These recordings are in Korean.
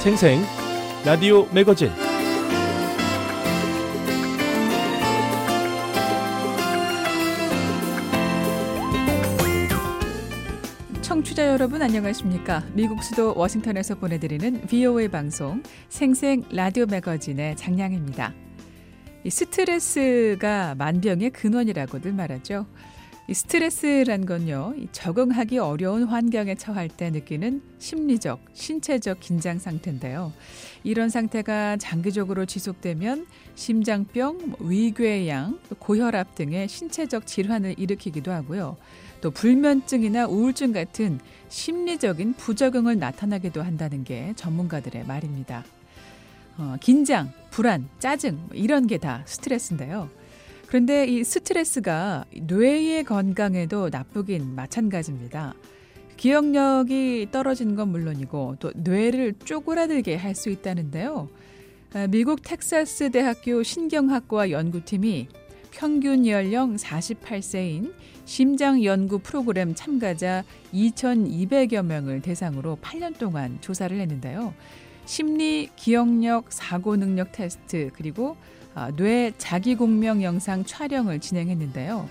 생생 라디오 매거진 청취자 여러분 안녕하십니까? 미국 수도 워싱턴에서 보내드리는 VOA 방송 생생 라디오 매거진의 장량입니다. 이 스트레스가 만병의 근원이라고들 말하죠. 이 스트레스란 건요, 이 적응하기 어려운 환경에 처할 때 느끼는 심리적, 신체적 긴장 상태인데요. 이런 상태가 장기적으로 지속되면 심장병, 위궤양, 고혈압 등의 신체적 질환을 일으키기도 하고요. 또 불면증이나 우울증 같은 심리적인 부작용을 나타나기도 한다는 게 전문가들의 말입니다. 어, 긴장, 불안, 짜증 뭐 이런 게 다 스트레스인데요. 그런데 이 스트레스가 뇌의 건강에도 나쁘긴 마찬가지입니다. 기억력이 떨어지는 건 물론이고 또 뇌를 쪼그라들게 할 수 있다는데요. 아, 미국 텍사스 대학교 신경학과 연구팀이 평균 연령 48세인 심장 연구 프로그램 참가자 2,200여 명을 대상으로 8년 동안 조사를 했는데요. 심리, 기억력, 사고 능력 테스트 그리고 아, 뇌 자기공명 영상 촬영을 진행했는데요.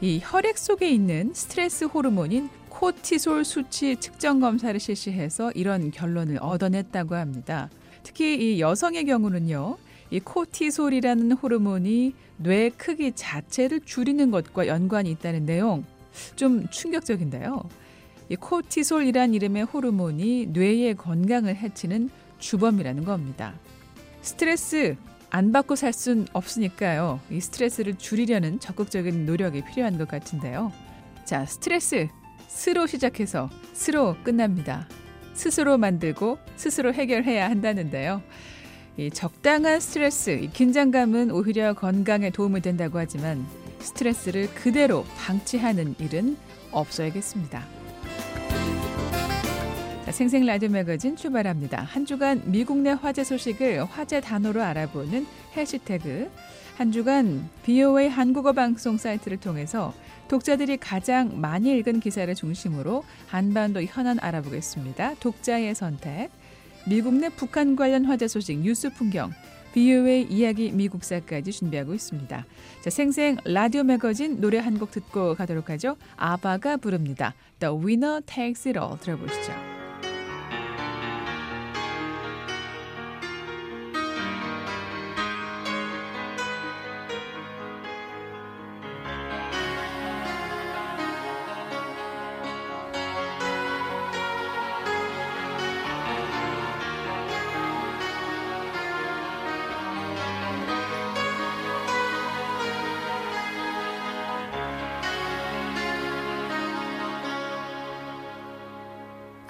이 혈액 속에 있는 스트레스 호르몬인 코티솔 수치 측정 검사를 실시해서 이런 결론을 얻어냈다고 합니다. 특히 이 여성의 경우는요. 이 코티솔이라는 호르몬이 뇌 크기 자체를 줄이는 것과 연관이 있다는 내용 좀 충격적인데요. 이 코티솔이란 이름의 호르몬이 뇌의 건강을 해치는 주범이라는 겁니다. 스트레스 안 받고 살 순 없으니까요. 이 스트레스를 줄이려는 적극적인 노력이 필요한 것 같은데요. 자, 스트레스 스로 시작해서 스로 끝납니다. 스스로 만들고 스스로 해결해야 한다는데요. 이 적당한 스트레스, 이 긴장감은 오히려 건강에 도움이 된다고 하지만 스트레스를 그대로 방치하는 일은 없어야겠습니다. 생생 라디오 매거진 출발합니다. 한 주간 미국 내 화제 소식을 화제 단어로 알아보는 해시태그 한 주간 BOA 한국어 방송 사이트를 통해서 독자들이 가장 많이 읽은 기사를 중심으로 한반도 현안 알아보겠습니다. 독자의 선택 미국 내 북한 관련 화제 소식 뉴스 풍경 BOA 이야기 미국사까지 준비하고 있습니다. 자, 생생 라디오 매거진 노래 한 곡 듣고 가도록 하죠. 아바가 부릅니다. The Winner Takes It All 들어보시죠.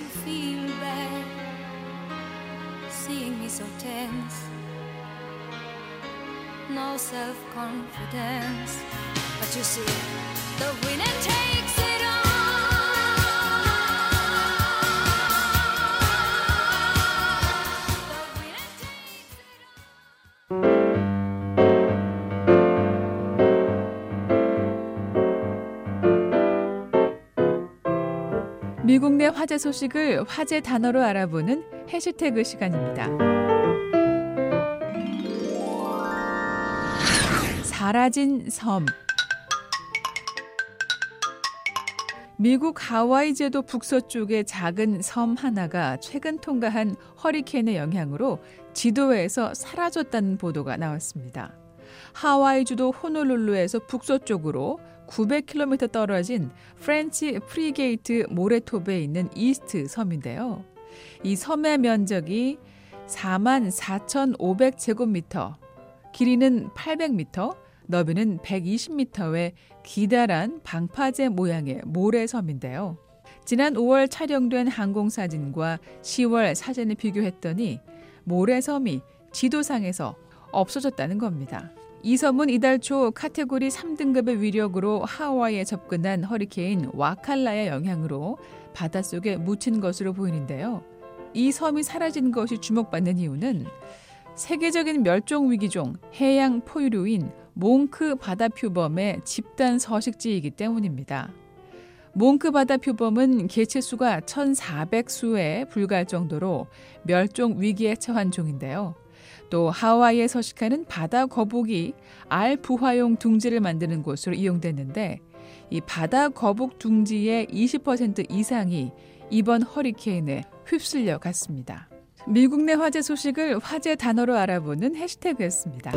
You feel bad, seeing me so tense, no self confidence. But you see, the winner takes 국내 화제 소식을 화제 단어로 알아보는 해시태그 시간입니다. 사라진 섬. 미국 하와이 제도 북서쪽의 작은 섬 하나가 최근 통과한 허리케인의 영향으로 지도에서 사라졌다는 보도가 나왔습니다. 하와이 주도 호놀룰루에서 북서쪽으로 900km 떨어진 프렌치 프리게이트 모래톱에 있는 이스트 섬인데요. 이 섬의 면적이 4만 4,500제곱미터, 길이는 800m, 너비는 120m의 기다란 방파제 모양의 모래섬인데요. 지난 5월 촬영된 항공사진과 10월 사진을 비교했더니 모래섬이 지도상에서 없어졌다는 겁니다. 이 섬은 이달 초 카테고리 3등급의 위력으로 하와이에 접근한 허리케인 와칼라의 영향으로 바닷속에 묻힌 것으로 보이는데요. 이 섬이 사라진 것이 주목받는 이유는 세계적인 멸종 위기종 해양 포유류인 몽크 바다표범의 집단 서식지이기 때문입니다. 몽크 바다표범은 개체수가 1,400수에 불과할 정도로 멸종 위기에 처한 종인데요. 또 하와이에 서식하는 바다 거북이 알 부화용 둥지를 만드는 곳으로 이용됐는데 이 바다 거북 둥지의 20% 이상이 이번 허리케인에 휩쓸려 갔습니다. 미국 내 화제 소식을 화제 단어로 알아보는 해시태그였습니다.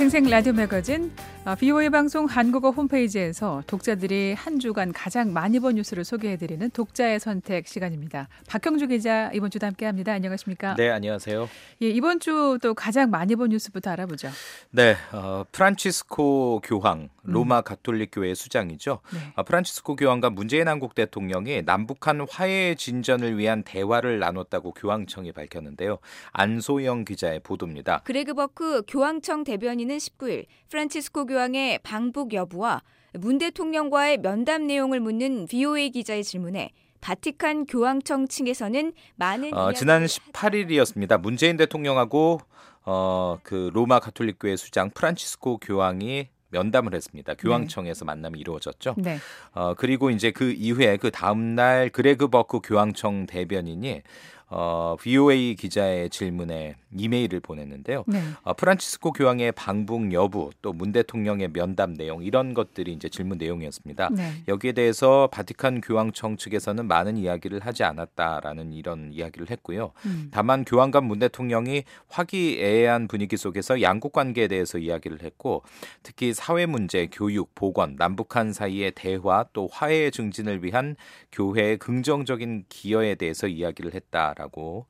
생생 라디오 매거진 어, VOA 방송 한국어 홈페이지에서 독자들이 한 주간 가장 많이 본 뉴스를 소개해드리는 독자의 선택 시간입니다. 박형주 기자 이번 주도 함께합니다. 안녕하십니까? 네, 안녕하세요. 예, 이번 주 또 가장 많이 본 뉴스부터 알아보죠. 네, 어, 프란치스코 교황 로마 가톨릭 교회 수장이죠. 네. 어, 프란치스코 교황과 문재인 한국 대통령이 남북한 화해 진전을 위한 대화를 나눴다고 교황청이 밝혔는데요. 안소영 기자의 보도입니다. 그레그 버크 교황청 대변인은 19일 프란치스코 교황의 방북 여부와 문 대통령과의 면담 내용을 묻는 VOA 기자의 질문에 바티칸 교황청 측에서는 많은 어, 지난 하지 18일이었습니다. 문재인 대통령하고 어, 그 로마 가톨릭 교회 수장 프란치스코 교황이 면담을 했습니다. 교황청에서 만남이 이루어졌죠. 네. 어, 그리고 이제 그 이후에 그 다음날 그레그 버크 교황청 대변인이 어, VOA 기자의 질문에 이메일을 보냈는데요. 네. 어, 프란치스코 교황의 방북 여부 또 문 대통령의 면담 내용 이런 것들이 이제 질문 내용이었습니다. 네. 여기에 대해서 바티칸 교황청 측에서는 많은 이야기를 하지 않았다라는 이런 이야기를 했고요. 음. 다만 교황과 문 대통령이 화기애애한 분위기 속에서 양국 관계에 대해서 이야기를 했고 특히 사회 문제, 교육, 보건, 남북한 사이의 대화 또 화해 증진을 위한 교회의 긍정적인 기여에 대해서 이야기를 했다 라고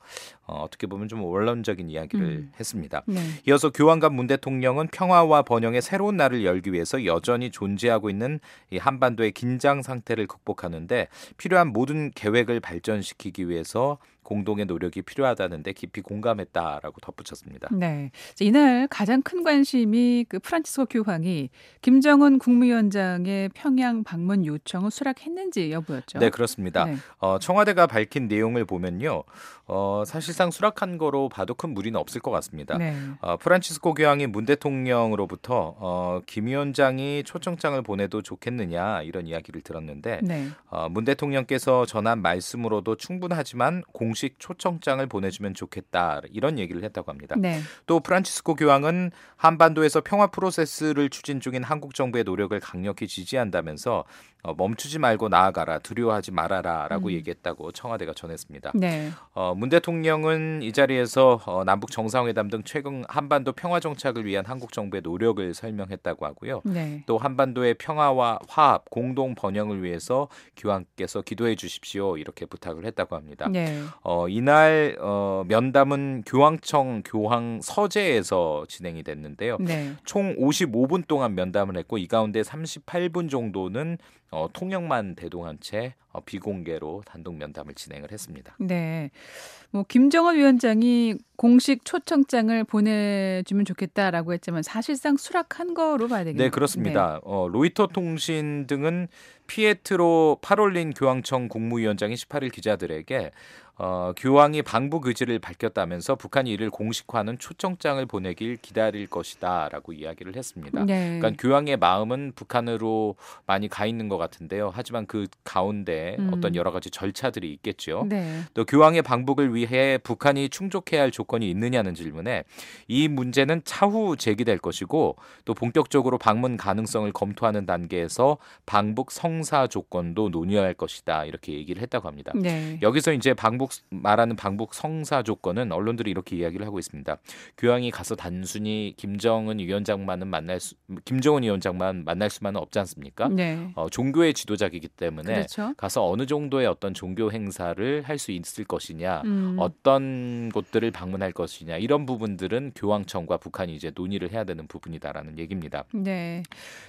어, 어떻게 보면 좀 원론적인 이야기를 음. 했습니다. 네. 이어서 교황과 문 대통령은 평화와 번영의 새로운 날을 열기 위해서 여전히 존재하고 있는 이 한반도의 긴장 상태를 극복하는데 필요한 모든 계획을 발전시키기 위해서 공동의 노력이 필요하다는데 깊이 공감했다라고 덧붙였습니다. 네. 자, 이날 가장 큰 관심이 그 프란치스코 교황이 김정은 국무위원장의 평양 방문 요청을 수락했는지 여부였죠. 네, 그렇습니다. 네. 어, 청와대가 밝힌 내용을 보면요. 어, 사실상 수락한 거로 봐도 큰 무리는 없을 것 같습니다. 네. 어, 프란치스코 교황이 문 대통령으로부터 어, 김 위원장이 초청장을 보내도 좋겠느냐 이런 이야기를 들었는데 네. 어, 문 대통령께서 전한 말씀으로도 충분하지만 공식 초청장을 보내주면 좋겠다 이런 얘기를 했다고 합니다. 네. 또 프란치스코 교황은 한반도에서 평화 프로세스를 추진 중인 한국 정부의 노력을 강력히 지지한다면서 어, 멈추지 말고 나아가라 두려워하지 말아라라고 음. 얘기했다고 청와대가 전했습니다. 네. 어, 문 대통령은 이 자리에서 어, 남북 정상회담 등 최근 한반도 평화 정착을 위한 한국 정부의 노력을 설명했다고 하고요. 네. 또 한반도의 평화와 화합, 공동 번영을 위해서 교황께서 기도해 주십시오 이렇게 부탁을 했다고 합니다. 네. 어, 이날 어, 면담은 교황청 교황 서재에서 진행이 됐는데요. 네. 총 55분 동안 면담을 했고 이 가운데 38분 정도는 어, 통역만 대동한 채 어, 비공개로 단독 면담을 진행을 했습니다. 네. 뭐 김정은 위원장이 공식 초청장을 보내주면 좋겠다라고 했지만 사실상 수락한 거로 봐야 되겠네요. 네, 그렇습니다. 어, 로이터 통신 등은 피에트로 파롤린 교황청 국무위원장이 18일 기자들에게 어, 교황이 방북 의지를 밝혔다면서 북한이 이를 공식화하는 초청장을 보내길 기다릴 것이다라고 이야기를 했습니다. 네. 그러니까 교황의 마음은 북한으로 많이 가 있는 것 같은데요. 하지만 그 가운데 음. 어떤 여러 가지 절차들이 있겠죠. 네. 또 교황의 방북을 위해 북한이 충족해야 할 조건이 있느냐는 질문에 이 문제는 차후 제기될 것이고 또 본격적으로 방문 가능성을 검토하는 단계에서 방북 성사 조건도 논의할 것이다 이렇게 얘기를 했다고 합니다. 네. 여기서 이제 방북 말하는 방북 성사 조건은 언론들이 이렇게 이야기를 하고 있습니다. 교황이 가서 단순히 김정은 위원장만은 만날 수, 김정은 위원장만 만날 수만은 없지 않습니까? 네. 어, 종교의 지도자이기 때문에 그렇죠. 가서 어느 정도의 어떤 종교 행사를 할 수 있을 것이냐, 음. 어떤 곳들을 방문할 것이냐 이런 부분들은 교황청과 북한이 이제 논의를 해야 되는 부분이다라는 얘기입니다. 네.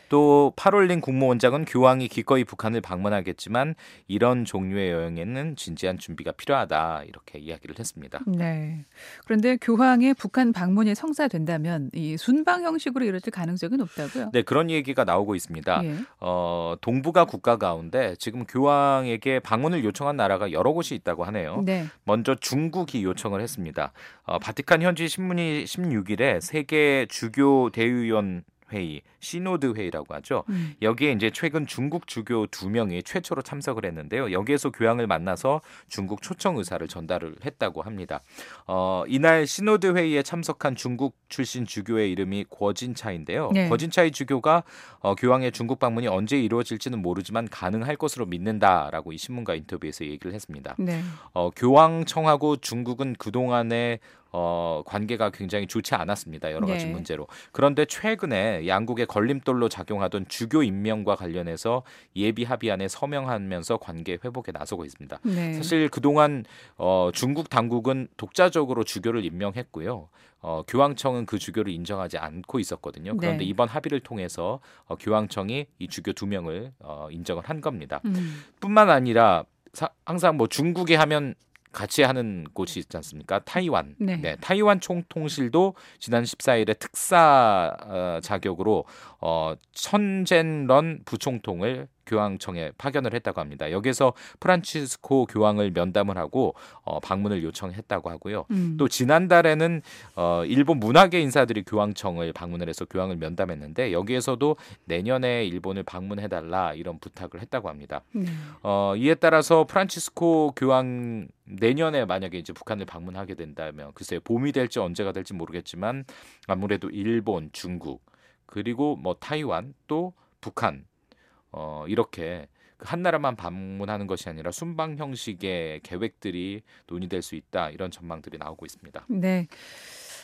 또 파롤린 국무원장은 교황이 기꺼이 북한을 방문하겠지만 이런 종류의 여행에는 진지한 준비가 필요하다 이렇게 이야기를 했습니다. 네. 그런데 교황의 북한 방문이 성사된다면 이 순방 형식으로 이루어질 가능성이 높다고요? 네 그런 얘기가 나오고 있습니다. 예. 어, 동북아 국가 가운데 지금 교황에게 방문을 요청한 나라가 여러 곳이 있다고 하네요. 네. 먼저 중국이 요청을 했습니다. 어, 바티칸 현지 신문이 16일에 세계 주교 대의원 회의, 시노드 회의라고 하죠. 음. 여기에 이제 최근 중국 주교 두 명이 최초로 참석을 했는데요. 여기에서 교황을 만나서 중국 초청 의사를 전달을 했다고 합니다. 어, 이날 시노드 회의에 참석한 중국 출신 주교의 이름이 거진차인데요. 네. 거진차이 주교가 어, 교황의 중국 방문이 언제 이루어질지는 모르지만 가능할 것으로 믿는다라고 이 신문과 인터뷰에서 얘기를 했습니다. 네. 어, 교황청하고 중국은 그동안에 어, 관계가 굉장히 좋지 않았습니다. 여러 가지 네. 문제로. 그런데 최근에 양국의 걸림돌로 작용하던 주교 임명과 관련해서 예비 합의안에 서명하면서 관계 회복에 나서고 있습니다. 네. 사실 그동안 어, 중국 당국은 독자적으로 주교를 임명했고요. 어, 교황청은 그 주교를 인정하지 않고 있었거든요. 그런데 네. 이번 합의를 통해서 어, 교황청이 이 주교 두 명을 어, 인정을 한 겁니다. 음. 뿐만 아니라 사- 항상 뭐 중국에 하면 같이 하는 곳이 있지 않습니까? 타이완. 네. 타이완 총통실도 지난 14일에 특사 어, 자격으로 어, 천젠런 부총통을 교황청에 파견을 했다고 합니다. 여기서 프란치스코 교황을 면담을 하고 어, 방문을 요청했다고 하고요. 음. 또 지난달에는 어, 일본 문화계 인사들이 교황청을 방문을 해서 교황을 면담했는데 여기에서도 내년에 일본을 방문해달라 이런 부탁을 했다고 합니다. 네. 어, 이에 따라서 프란치스코 교황 내년에 만약에 이제 북한을 방문하게 된다면 글쎄요 봄이 될지 언제가 될지 모르겠지만 아무래도 일본, 중국 그리고 뭐 타이완 또 북한 어, 이렇게 그한 나라만 방문하는 것이 아니라 순방 형식의 계획들이 논의될 수 있다 이런 전망들이 나오고 있습니다. 네.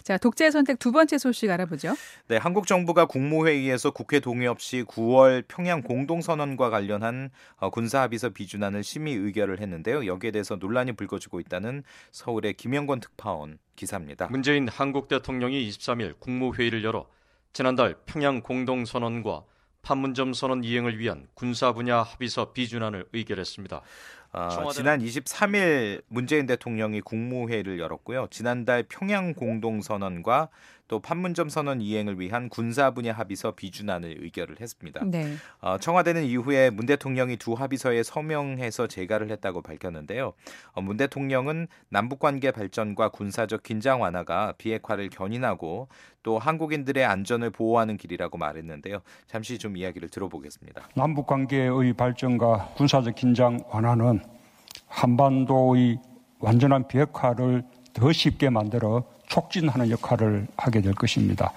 자, 독재 선택 두 번째 소식 알아보죠. 네, 한국 정부가 국무회의에서 국회 동의 없이 9월 평양 공동선언과 관련한 어, 군사합의서 비준안을 심의 의결을 했는데요. 여기에 대해서 논란이 불거지고 있다는 서울의 김영권 특파원 기사입니다. 문재인 한국 대통령이 23일 국무회의를 열어 지난달 평양 공동선언과 판문점 선언 이행을 위한 군사 분야 합의서 비준안을 의결했습니다. 어, 지난 23일 문재인 대통령이 국무회의를 열었고요. 지난달 평양 공동선언과 또 판문점 선언 이행을 위한 군사 분야 합의서 비준안을 의결을 했습니다. 네. 어, 청와대는 이후에 문 대통령이 두 합의서에 서명해서 제가를 했다고 밝혔는데요. 어, 문 대통령은 남북 관계 발전과 군사적 긴장 완화가 비핵화를 견인하고 또 한국인들의 안전을 보호하는 길이라고 말했는데요. 잠시 좀 이야기를 들어보겠습니다. 남북 관계의 발전과 군사적 긴장 완화는 한반도의 완전한 비핵화를 더 쉽게 만들어 촉진하는 역할을 하게 될 것입니다.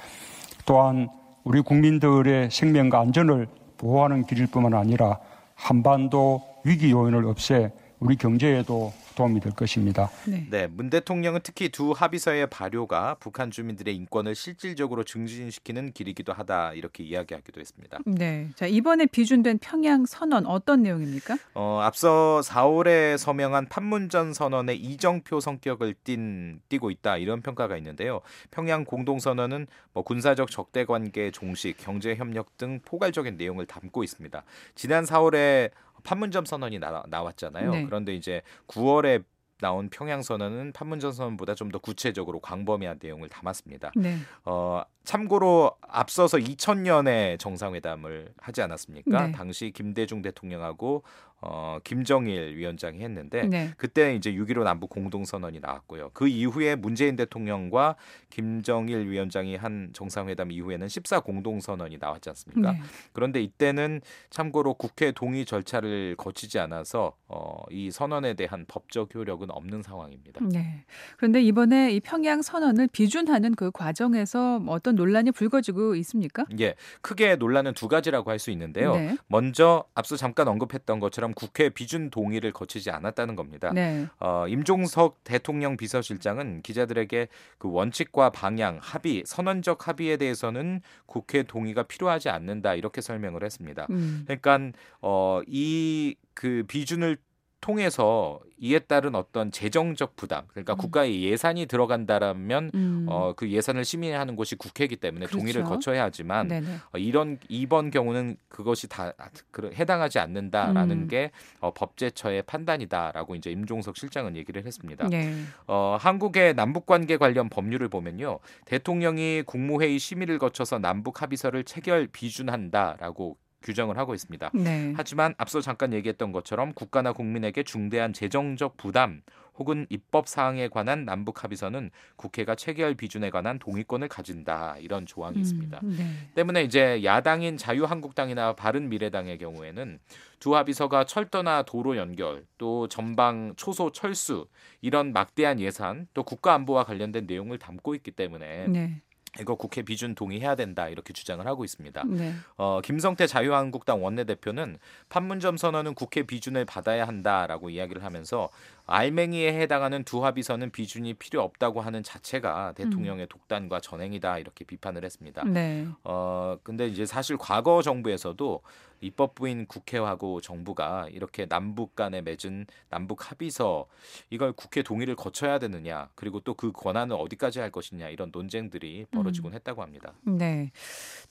또한 우리 국민들의 생명과 안전을 보호하는 길일 뿐만 아니라 한반도 위기 요인을 없애 우리 경제에도 도움이 될 것입니다. 네. 네, 문 대통령은 특히 두 합의서의 발효가 북한 주민들의 인권을 실질적으로 증진시키는 길이기도 하다 이렇게 이야기하기도 했습니다. 네. 자, 이번에 비준된 평양 선언 어떤 내용입니까? 어, 앞서 4월에 서명한 판문점 선언의 이정표 성격을 띈, 띠고 있다 이런 평가가 있는데요. 평양 공동 선언은 뭐 군사적 적대 관계 종식, 경제 협력 등 포괄적인 내용을 담고 있습니다. 지난 4월에 판문점 선언이 나, 나왔잖아요. 네. 그런데 이제 9월에 나온 평양 선언은 판문점 선언보다 좀 더 구체적으로 광범위한 내용을 담았습니다. 네. 어, 참고로 앞서서 2000년에 정상회담을 하지 않았습니까? 네. 당시 김대중 대통령하고 어, 김정일 위원장이 했는데 네. 그때 이제 6.15 남북 공동선언이 나왔고요. 그 이후에 문재인 대통령과 김정일 위원장이 한 정상회담 이후에는 14 공동선언이 나왔지 않습니까? 네. 그런데 이때는 참고로 국회 동의 절차를 거치지 않아서 어, 이 선언에 대한 법적 효력은 없는 상황입니다. 네. 그런데 이번에 이 평양 선언을 비준하는 그 과정에서 뭐 어떤 논란이 불거지고 있습니까? 예, 크게 논란은 두 가지라고 할 수 있는데요. 네. 먼저 앞서 잠깐 언급했던 것처럼 국회 비준 동의를 거치지 않았다는 겁니다. 네. 어, 임종석 대통령 비서실장은 기자들에게 그 원칙과 방향, 합의, 선언적 합의에 대해서는 국회 동의가 필요하지 않는다 이렇게 설명을 했습니다. 음. 그러니까 어, 이 그 비준을 통해서 이에 따른 어떤 재정적 부담, 그러니까 음. 국가의 예산이 들어간다라면 음. 어, 그 예산을 심의하는 곳이 국회이기 때문에 동의를 그렇죠. 거쳐야 하지만 네네. 어, 이런 이번 경우는 그것이 다 그- 해당하지 않는다라는 음. 게 어, 법제처의 판단이다라고 이제 임종석 실장은 얘기를 했습니다. 네. 어, 한국의 남북 관계 관련 법률을 보면요. 대통령이 국무회의 심의를 거쳐서 남북 합의서를 체결 비준한다라고 규정을 하고 있습니다. 네. 하지만 앞서 잠깐 얘기했던 것처럼 국가나 국민에게 중대한 재정적 부담 혹은 입법 사항에 관한 남북 합의서는 국회가 체결 비준에 관한 동의권을 가진다 이런 조항이 있습니다. 음, 네. 때문에 이제 야당인 자유한국당이나 바른미래당의 경우에는 두 합의서가 철도나 도로 연결, 또 전방 초소 철수 이런 막대한 예산, 또 국가 안보와 관련된 내용을 담고 있기 때문에 네. 이거 국회 비준 동의해야 된다 이렇게 주장을 하고 있습니다. 네. 어, 김성태 자유한국당 원내대표는 판문점 선언은 국회 비준을 받아야 한다라고 이야기를 하면서 알맹이에 해당하는 두 합의서는 비준이 필요 없다고 하는 자체가 대통령의 독단과 전행이다 이렇게 비판을 했습니다. 네. 어 근데 이제 사실 과거 정부에서도 입법부인 국회하고 정부가 이렇게 남북 간에 맺은 남북 합의서 이걸 국회 동의를 거쳐야 되느냐 그리고 또 그 권한을 어디까지 할 것이냐 이런 논쟁들이 벌어지곤 했다고 합니다. 네.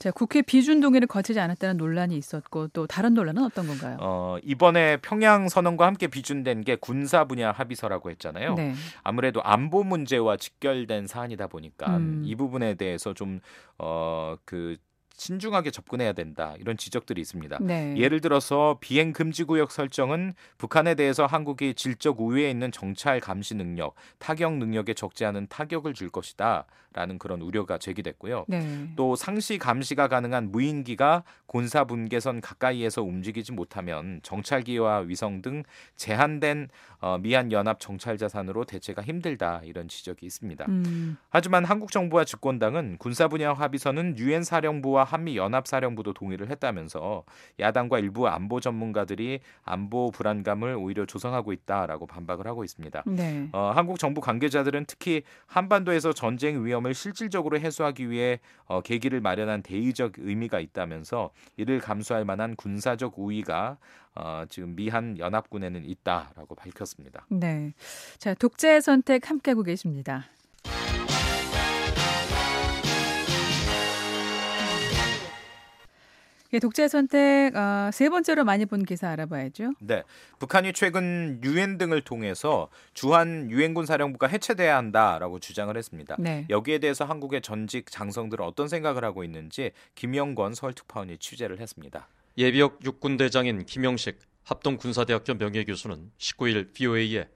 자, 국회 비준 동의를 거치지 않았다는 논란이 있었고 또 다른 논란은 어떤 건가요? 어 이번에 평양 선언과 함께 비준된 게 군사 분야 합의서라고 했잖아요. 네. 아무래도 안보 문제와 직결된 사안이다 보니까 음. 이 부분에 대해서 좀 어 그 신중하게 접근해야 된다 이런 지적들이 있습니다. 네. 예를 들어서 비행 금지 구역 설정은 북한에 대해서 한국이 질적 우위에 있는 정찰 감시 능력, 타격 능력에 적지 않은 타격을 줄 것이다라는 그런 우려가 제기됐고요. 네. 또 상시 감시가 가능한 무인기가 곤사 분계선 가까이에서 움직이지 못하면 정찰기와 위성 등 제한된 어, 미한 연합 정찰 자산으로 대체가 힘들다 이런 지적이 있습니다. 음, 하지만 한국 정부와 집권당은 군사 분야 합의서는 유엔 사령부와 한미 연합 사령부도 동의를 했다면서 야당과 일부 안보 전문가들이 안보 불안감을 오히려 조성하고 있다라고 반박을 하고 있습니다. 네. 어, 한국 정부 관계자들은 특히 한반도에서 전쟁 위험을 실질적으로 해소하기 위해 어, 계기를 마련한 대의적 의미가 있다면서 이를 감수할 만한 군사적 우위가 어, 지금 미한 연합군에는 있다라고 밝혔습니다. 네. 자, 독자의 선택 함께하고 계십니다. 예, 독자의 선택 어, 세 번째로 많이 본 기사 알아봐야죠. 네, 북한이 최근 유엔 등을 통해서 주한 유엔군 사령부가 해체돼야 한다라고 주장을 했습니다. 네. 여기에 대해서 한국의 전직 장성들은 어떤 생각을 하고 있는지 김영권 서울특파원이 취재를 했습니다. 예비역 육군 대장인 김영식 합동군사대학교 명예교수는 19일 VOA에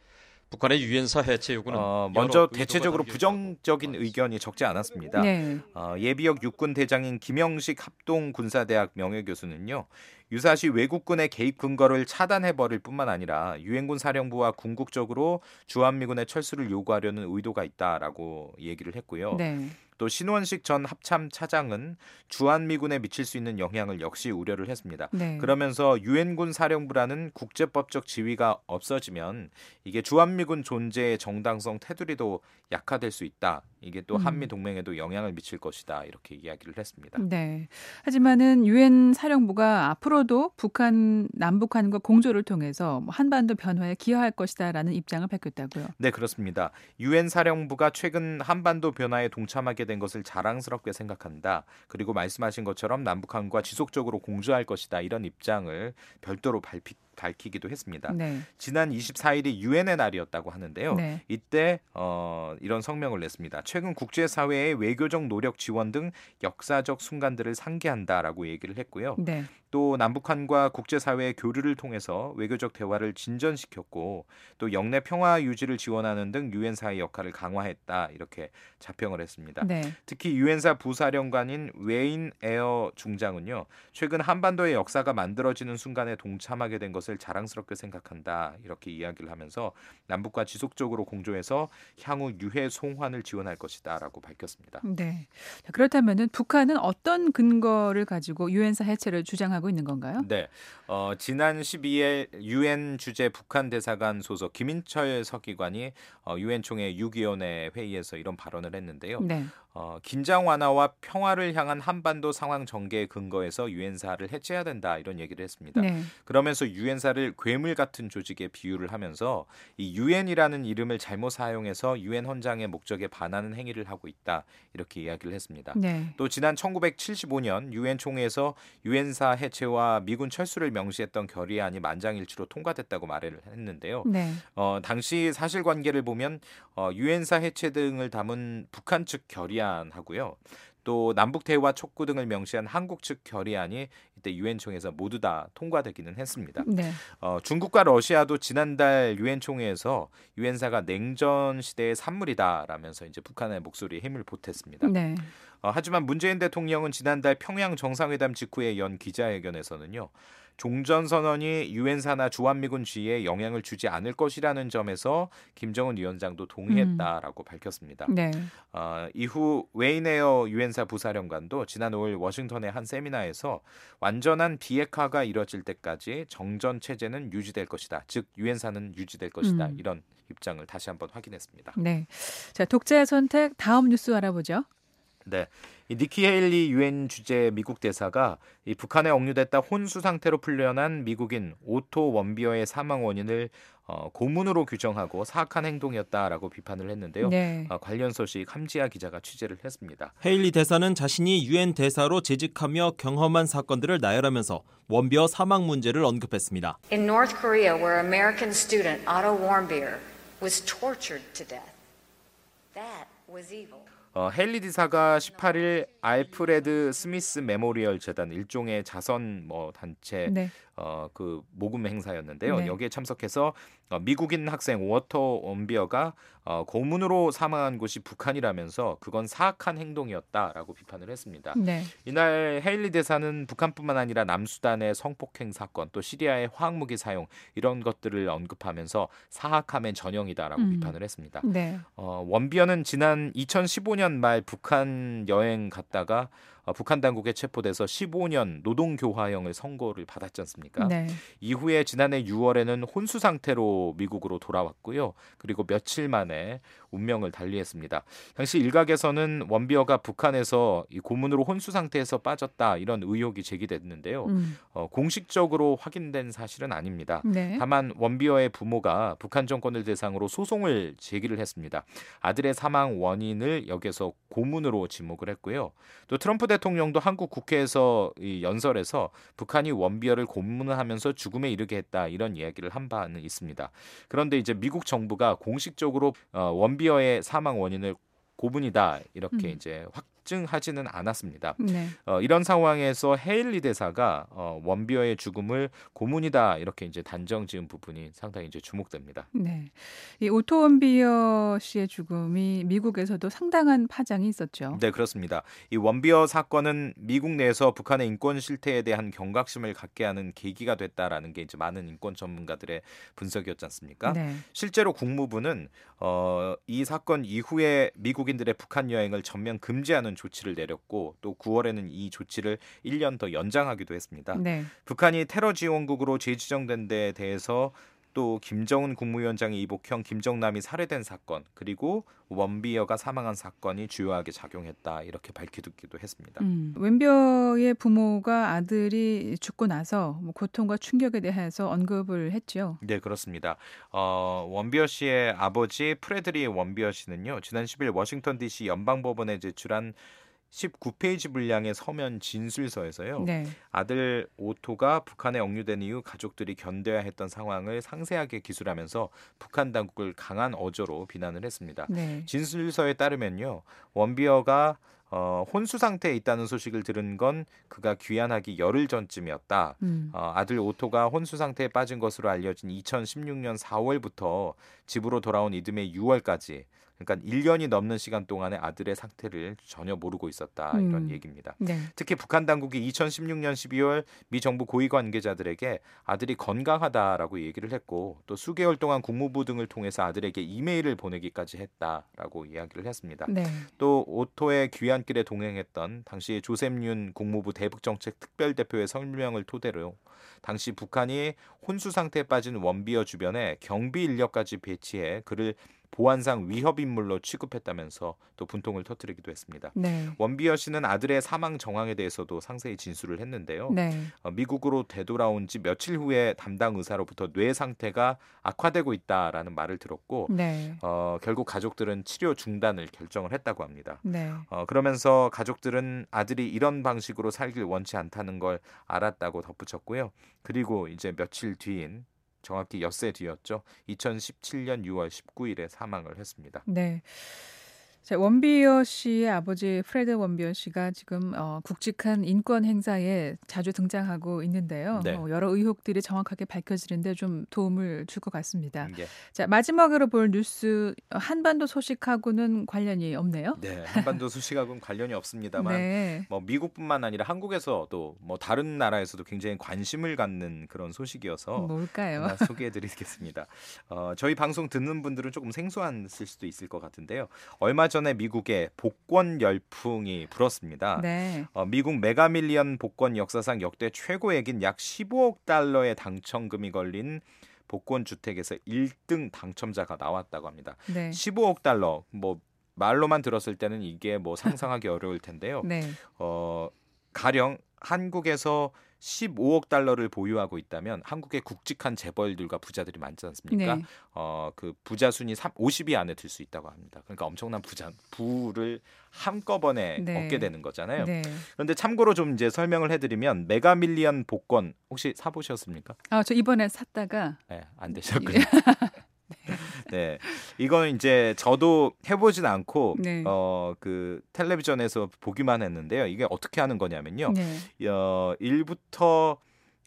북한의 유엔사 해체 요구는 어, 먼저 대체적으로 부정적인 의견이 적지 않았습니다. 네. 어, 예비역 육군 대장인 김영식 합동군사대학 명예교수는요. 유사시 외국군의 개입 근거를 차단해버릴 뿐만 아니라 유엔군 사령부와 궁극적으로 주한미군의 철수를 요구하려는 의도가 있다라고 얘기를 했고요. 네. 또 신원식 전 합참 차장은 주한미군에 미칠 수 있는 영향을 역시 우려를 했습니다. 네. 그러면서 유엔군 사령부라는 국제법적 지위가 없어지면 이게 주한미군 존재의 정당성 테두리도 약화될 수 있다. 이게 또 음. 한미 동맹에도 영향을 미칠 것이다. 이렇게 이야기를 했습니다. 네. 하지만은 유엔 사령부가 앞으로도 북한 남북한과 공조를 통해서 뭐 한반도 변화에 기여할 것이다라는 입장을 밝혔다고요. 네, 그렇습니다. 유엔 사령부가 최근 한반도 변화에 동참하게 된 것을 자랑스럽게 생각한다. 그리고 말씀하신 것처럼 남북한과 지속적으로 공조할 것이다. 이런 입장을 별도로 발피, 밝히기도 했습니다. 네. 지난 24일이 유엔의 날이었다고 하는데요. 네. 이때 어, 이런 성명을 냈습니다. 최근 국제사회의 외교적 노력 지원 등 역사적 순간들을 상기한다라고 얘기를 했고요. 네. 또 남북한과 국제사회의 교류를 통해서 외교적 대화를 진전시켰고 또 영내 평화 유지를 지원하는 등 유엔사의 역할을 강화했다 이렇게 자평을 했습니다. 네. 특히 유엔사 부사령관인 웨인 에어 중장은요 최근 한반도의 역사가 만들어지는 순간에 동참하게 된 것을 자랑스럽게 생각한다 이렇게 이야기를 하면서 남북과 지속적으로 공조해서 향후 유해 송환을 지원할 것이다라고 밝혔습니다. 네. 자, 그렇다면은 북한은 어떤 근거를 가지고 유엔사 해체를 주장하고 있는 건가요? 네, 어, 지난 12일 유엔 주재 북한 대사관 소속 김인철 서기관이 어, 유엔 총회 6위원회 회의에서 이런 발언을 했는데요. 네. 어, 긴장 완화와 평화를 향한 한반도 상황 전개에 근거해서 유엔사를 해체해야 된다 이런 얘기를 했습니다. 네. 그러면서 유엔사를 괴물 같은 조직에 비유를 하면서 이 유엔이라는 이름을 잘못 사용해서 유엔 헌장의 목적에 반하는 행위를 하고 있다 이렇게 이야기를 했습니다. 네. 또 지난 1975년 유엔 총회에서 유엔사 해체와 미군 철수를 명시했던 결의안이 만장일치로 통과됐다고 말을 했는데요. 네. 어, 당시 사실관계를 보면 어, 유엔사 해체 등을 담은 북한 측 결의안 하고요. 또 남북 대화 촉구 등을 명시한 한국 측 결의안이 이때 유엔 총회에서 모두 다 통과되기는 했습니다. 네. 어, 중국과 러시아도 지난달 유엔 총회에서 유엔사가 냉전 시대의 산물이다라면서 이제 북한의 목소리에 힘을 보탰습니다. 네. 어, 하지만 문재인 대통령은 지난달 평양 정상회담 직후에 연 기자회견에서는요. 종전 선언이 유엔사나 주한미군 지위에 영향을 주지 않을 것이라는 점에서 김정은 위원장도 동의했다라고 밝혔습니다. 네. 어, 이후 웨인 에어 유엔사 부사령관도 지난 5일 워싱턴의 한 세미나에서 완전한 비핵화가 이뤄질 때까지 정전 체제는 유지될 것이다. 즉 유엔사는 유지될 것이다. 음. 이런 입장을 다시 한번 확인했습니다. 네. 자, 독자의 선택 다음 뉴스 알아보죠. 네. 이 니키 헤일리 유엔 주재 미국 대사가 이 북한에 억류됐다 혼수 상태로 풀려난 미국인 오토 원비어의 사망 원인을 어, 고문으로 규정하고 사악한 행동이었다라고 비판을 했는데요. 네. 어, 관련 소식 함지하 기자가 취재를 했습니다. 헤일리 대사는 자신이 유엔 대사로 재직하며 경험한 사건들을 나열하면서 원비어 사망 문제를 언급했습니다. In North Korea, where American student Otto Warmbier was tortured to death. That was evil. 어, 헤일리 대사가 18일 알프레드 스미스 메모리얼 재단 일종의 자선 뭐 단체 네. 어, 그 모금 행사였는데요. 네. 여기에 참석해서 어, 미국인 학생 오토 원비어가 어, 고문으로 사망한 곳이 북한이라면서 그건 사악한 행동이었다라고 비판을 했습니다. 네. 이날 헤일리 대사는 북한뿐만 아니라 남수단의 성폭행 사건, 또 시리아의 화학무기 사용 이런 것들을 언급하면서 사악함의 전형이다라고 음. 비판을 했습니다. 네. 어, 원비어는 지난 2015년 말 북한 여행 갔다가 어, 북한 당국에 체포돼서 15년 노동 교화형을 선고를 받았지 않습니까? 네. 이후에 지난해 6월에는 혼수 상태로 미국으로 돌아왔고요. 그리고 며칠 만에 운명을 달리했습니다. 당시 일각에서는 원비어가 북한에서 이 고문으로 혼수 상태에서 빠졌다 이런 의혹이 제기됐는데요. 음. 어, 공식적으로 확인된 사실은 아닙니다. 네. 다만 원비어의 부모가 북한 정권을 대상으로 소송을 제기를 했습니다. 아들의 사망 원인을 여기서 고문으로 지목을 했고요. 또 트럼프 대통령도 한국 국회에서 이 연설에서 북한이 원비어를 고문하면서 죽음에 이르게 했다 이런 이야기를 한 바는 있습니다. 그런데 이제 미국 정부가 공식적으로 어, 원비어의 사망 원인을 고문이다 이렇게 음. 이제 확증하지는 않았습니다. 네. 어, 이런 상황에서 헤일리 대사가 어, 원비어의 죽음을 고문이다 이렇게 이제 단정 지은 부분이 상당히 이제 주목됩니다. 네. 이 오토 원비어 씨의 죽음이 미국에서도 상당한 파장이 있었죠. 네, 그렇습니다. 이 원비어 사건은 미국 내에서 북한의 인권 실태에 대한 경각심을 갖게 하는 계기가 됐다라는 게 이제 많은 인권 전문가들의 분석이었지 않습니까? 네. 실제로 국무부는 어, 이 사건 이후에 미국인들의 북한 여행을 전면 금지하는 조치를 내렸고 또 9월에는 이 조치를 1년 더 연장하기도 했습니다. 네. 북한이 테러 지원국으로 재지정된 데에 대해서 또 김정은 국무위원장의 이복형 김정남이 살해된 사건 그리고 원비어가 사망한 사건이 주요하게 작용했다 이렇게 밝히기도 했습니다. 음, 원비어의 부모가 아들이 죽고 나서 뭐 고통과 충격에 대해서 언급을 했죠. 네 그렇습니다. 어, 원비어 씨의 아버지 프레드릭 원비어 씨는요 지난 10일 워싱턴 D.C. 연방법원에 제출한 19페이지 분량의 서면 진술서에서요. 네. 아들 오토가 북한에 억류된 이후 가족들이 견뎌야 했던 상황을 상세하게 기술하면서 북한 당국을 강한 어조로 비난을 했습니다. 네. 진술서에 따르면요. 웜비어가 어, 혼수 상태에 있다는 소식을 들은 건 그가 귀환하기 열흘 전쯤이었다. 음. 어, 아들 오토가 혼수 상태에 빠진 것으로 알려진 2016년 4월부터 집으로 돌아온 이듬해 6월까지 그러니까 1년이 넘는 시간 동안에 아들의 상태를 전혀 모르고 있었다 이런 음. 얘기입니다. 네. 특히 북한 당국이 2016년 12월 미 정부 고위 관계자들에게 아들이 건강하다라고 얘기를 했고 또 수개월 동안 국무부 등을 통해서 아들에게 이메일을 보내기까지 했다라고 이야기를 했습니다. 네. 또 오토의 귀환길에 동행했던 당시 조셉윤 국무부 대북정책 특별대표의 설명을 토대로 당시 북한이 혼수 상태에 빠진 원비어 주변에 경비 인력까지 배치해 그를 보안상 위협 인물로 취급했다면서 또 분통을 터뜨리기도 했습니다. 네. 원비어 씨는 아들의 사망 정황에 대해서도 상세히 진술을 했는데요. 네. 어, 미국으로 되돌아온 지 며칠 후에 담당 의사로부터 뇌 상태가 악화되고 있다라는 말을 들었고 네. 어, 결국 가족들은 치료 중단을 결정을 했다고 합니다. 네. 어, 그러면서 가족들은 아들이 이런 방식으로 살길 원치 않다는 걸 알았다고 덧붙였고요. 그리고 이제 며칠 뒤인 정확히 엿새 뒤였죠. 2017년 6월 19일에 사망을 했습니다. 네. 자, 웜비어 씨의 아버지 프레드 웜비어 씨가 지금 어, 굵직한 인권 행사에 자주 등장하고 있는데요. 네. 어, 여러 의혹들이 정확하게 밝혀지는데 좀 도움을 줄 것 같습니다. 예. 자, 마지막으로 볼 뉴스 어, 한반도 소식하고는 관련이 없네요. 네, 한반도 소식하고는 관련이 없습니다만 네. 뭐 미국뿐만 아니라 한국에서도 뭐 다른 나라에서도 굉장히 관심을 갖는 그런 소식이어서 뭘까요? 소개해드리겠습니다. 어, 저희 방송 듣는 분들은 조금 생소한 수도 있을 것 같은데요. 얼마 전에 미국에 복권 열풍이 불었습니다. 네. 어, 미국 메가밀리언 복권 역사상 역대 최고액인 약 15억 달러의 당첨금이 걸린 복권 주택에서 1등 당첨자가 나왔다고 합니다. 네. 15억 달러 뭐 말로만 들었을 때는 이게 뭐 상상하기 어려울 텐데요. 네. 어, 가령 한국에서 15억 달러를 보유하고 있다면 한국의 굵직한 재벌들과 부자들이 많지 않습니까? 네. 어, 그 부자 순위 3, 50위 안에 들 수 있다고 합니다. 그러니까 엄청난 부자 부를 한꺼번에 네. 얻게 되는 거잖아요. 네. 그런데 참고로 좀 이제 설명을 해드리면 메가밀리언 복권 혹시 사보셨습니까? 아, 저 이번에 샀다가 네, 안 되셨군요. 네, 이건 이제 저도 해보진 않고 네. 어그 텔레비전에서 보기만 했는데요. 이게 어떻게 하는 거냐면요. 네. 어 1부터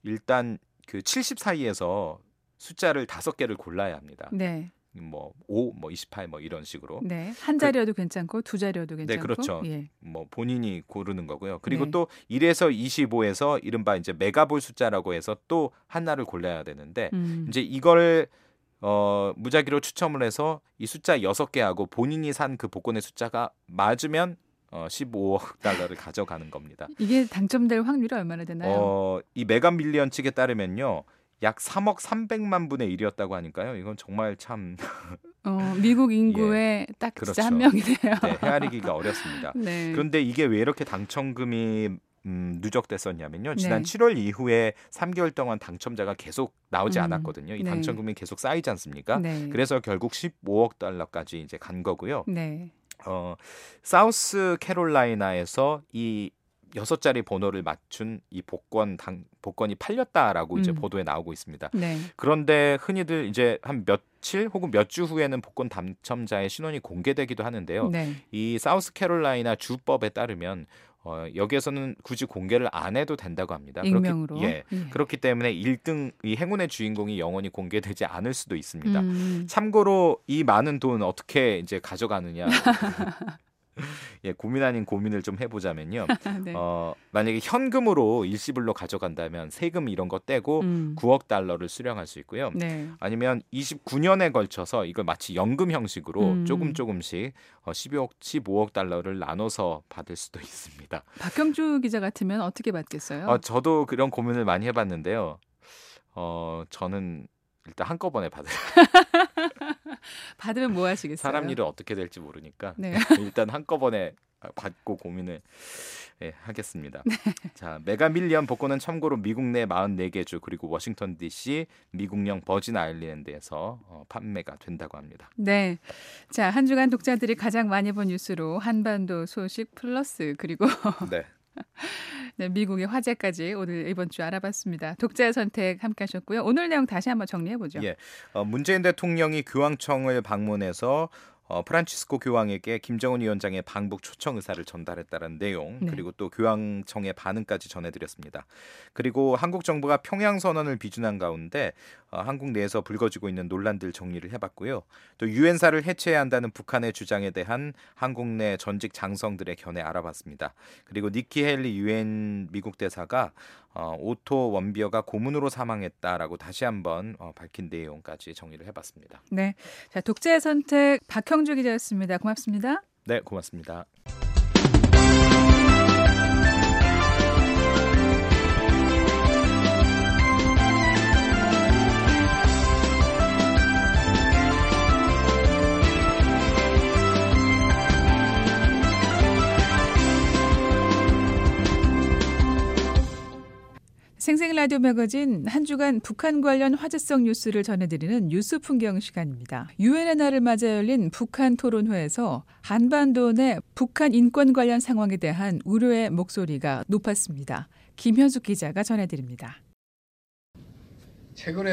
일단 그 70 사이에서 숫자를 다섯 개를 골라야 합니다. 네. 뭐 5, 뭐 28, 뭐 이런 식으로. 네. 한 자리여도 괜찮고 두 자리여도 괜찮고. 네, 그렇죠. 예. 뭐 본인이 고르는 거고요. 그리고 네. 또 1에서 25에서 이른바 이제 메가볼 숫자라고 해서 또 하나를 골라야 되는데 음. 이제 이걸 어 무작위로 추첨을 해서 이 숫자 6개하고 본인이 산 그 복권의 숫자가 맞으면 어 15억 달러를 가져가는 겁니다. 이게 당첨될 확률이 얼마나 되나요? 어, 이 메가 밀리언 측에 따르면요. 약 3억 300만 분의 1이었다고 하니까요. 이건 정말 참 어, 미국 인구의 딱 예. 그렇죠. 한 명이네요. 네, 헤아리기가 어렵습니다. 네. 그런데 이게 왜 이렇게 당첨금이 음, 누적됐었냐면요. 지난 네. 7월 이후에 3개월 동안 당첨자가 계속 나오지 음, 않았거든요. 이 네. 당첨금이 계속 쌓이지 않습니까? 네. 그래서 결국 15억 달러까지 이제 간 거고요. 네. 어, 사우스 캐롤라이나에서 이 여섯 자리 번호를 맞춘 이 복권 당, 복권이 팔렸다라고 이제 음. 보도에 나오고 있습니다. 네. 그런데 흔히들 이제 한 며칠 혹은 몇 주 후에는 복권 당첨자의 신원이 공개되기도 하는데요. 네. 이 사우스 캐롤라이나 주법에 따르면 어, 여기에서는 굳이 공개를 안 해도 된다고 합니다. 익명으로. 그렇기, 예, 예. 그렇기 때문에 1등 이 행운의 주인공이 영원히 공개되지 않을 수도 있습니다. 음. 참고로 이 많은 돈 어떻게 이제 가져가느냐. 예, 고민 아닌 고민을 좀 해보자면요. 네. 어, 만약에 현금으로 일시불로 가져간다면 세금 이런 거 떼고 음. 9억 달러를 수령할 수 있고요. 네. 아니면 29년에 걸쳐서 이걸 마치 연금 형식으로 음. 조금 조금씩 어, 12억, 15억 달러를 나눠서 받을 수도 있습니다. 박경주 기자 같으면 어떻게 받겠어요? 어, 저도 그런 고민을 많이 해봤는데요. 어, 저는 일단 한꺼번에 받을 받으면 뭐 하시겠어요? 사람 일은 어떻게 될지 모르니까 네. 일단 한꺼번에 받고 고민을 예, 하겠습니다. 네. 자, 메가 밀리언 복권은 참고로 미국 내 44개 주 그리고 워싱턴 DC, 미국령 버진 아일랜드에서 어, 판매가 된다고 합니다. 네. 자, 한 주간 독자들이 가장 많이 본 뉴스로 한반도 소식 플러스 그리고 네. 네, 미국의 화제까지 오늘 이번 주 알아봤습니다. 독자의 선택 함께 하셨고요. 오늘 내용 다시 한번 정리해 보죠. 예. 어, 문재인 대통령이 교황청을 방문해서 어, 프란치스코 교황에게 김정은 위원장의 방북 초청 의사를 전달했다는 내용 네. 그리고 또 교황청의 반응까지 전해드렸습니다. 그리고 한국 정부가 평양 선언을 비준한 가운데 어, 한국 내에서 불거지고 있는 논란들 정리를 해봤고요. 또 유엔사를 해체해야 한다는 북한의 주장에 대한 한국 내 전직 장성들의 견해 알아봤습니다. 그리고 니키 헬리 유엔 미국 대사가 어, 오토 웜비어가 고문으로 사망했다라고 다시 한번 어, 밝힌 내용까지 정리를 해봤습니다. 네. 자, 독자의 선택 박형주 기자였습니다. 고맙습니다. 네, 고맙습니다. 생생 라디오 매거진 한 주간 북한 관련 화제성 뉴스를 전해드리는 뉴스 풍경 시간입니다. 유엔의 날을 맞아 열린 북한 토론회에서 한반도 내 북한 인권 관련 상황에 대한 우려의 목소리가 높았습니다. 김현숙 기자가 전해드립니다. 최근에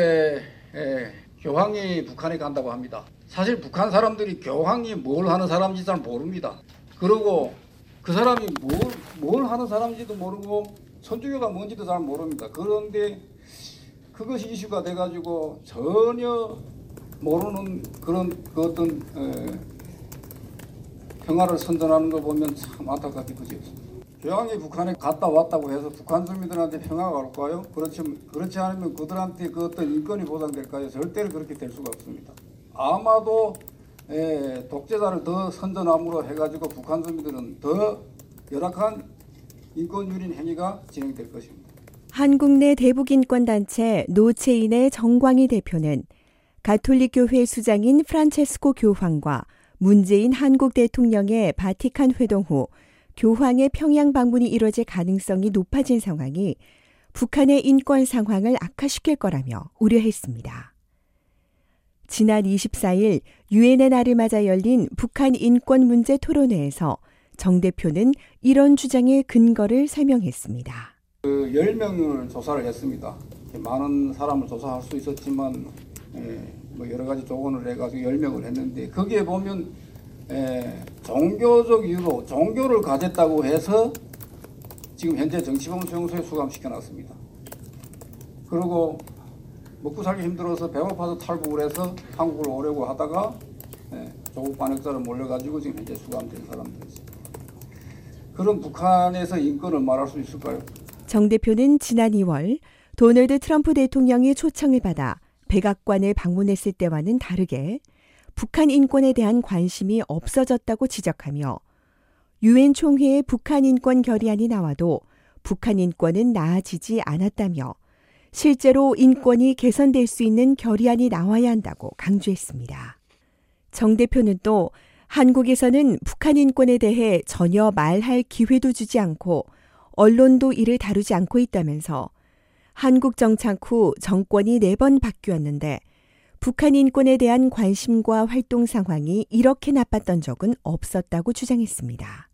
예, 교황이 북한에 간다고 합니다. 사실 북한 사람들이 교황이 뭘 하는 사람인지 잘 모릅니다. 그리고 그 사람이 뭘, 뭘 하는 사람인지도 모르고 선주교가 뭔지도 잘 모릅니다. 그런데 그것이 이슈가 돼가지고 전혀 모르는 그런 그 어떤 에, 평화를 선전하는 걸 보면 참 안타깝게 그지없습니다. 교황이 북한에 갔다 왔다고 해서 북한 주민들한테 평화가 올까요? 그렇지, 그렇지 않으면 그들한테 그 어떤 인권이 보장될까요? 절대로 그렇게 될 수가 없습니다. 아마도 에, 독재자를 더 선전함으로 해가지고 북한 주민들은 더 열악한 인권 유린 행위가 진행될 것입니다. 한국 내 대북인권단체 노체인의 정광희 대표는 가톨릭교회 수장인 프란체스코 교황과 문재인 한국 대통령의 바티칸 회동 후 교황의 평양 방문이 이뤄질 가능성이 높아진 상황이 북한의 인권 상황을 악화시킬 거라며 우려했습니다. 지난 24일 유엔의 날을 맞아 열린 북한 인권 문제 토론회에서 정 대표는 이런 주장의 근거를 설명했습니다. 그 10명을 조사를 했습니다. 많은 사람을 조사할 수 있었지만 예, 뭐 여러 가지 조언을 해가지고 열명을 했는데 거기에 보면 에, 종교적 이유로 종교를 가졌다고 해서 지금 현재 정치범 수용소에 수감시켜 놨습니다. 그리고 먹고 살기 힘들어서 배고파서 탈북을 해서 한국을 오려고 하다가 예, 조국 반역자로 몰려가지고 지금 현재 수감된 사람들이죠. 그런 북한에서 인권을 말할 수 있을까요? 정 대표는 지난 2월 도널드 트럼프 대통령의 초청을 받아 백악관을 방문했을 때와는 다르게 북한 인권에 대한 관심이 없어졌다고 지적하며 유엔 총회의 북한 인권 결의안이 나와도 북한 인권은 나아지지 않았다며 실제로 인권이 개선될 수 있는 결의안이 나와야 한다고 강조했습니다. 정 대표는 또 한국에서는 북한 인권에 대해 전혀 말할 기회도 주지 않고 언론도 이를 다루지 않고 있다면서 한국 정착 후 정권이 네 번 바뀌었는데 북한 인권에 대한 관심과 활동 상황이 이렇게 나빴던 적은 없었다고 주장했습니다.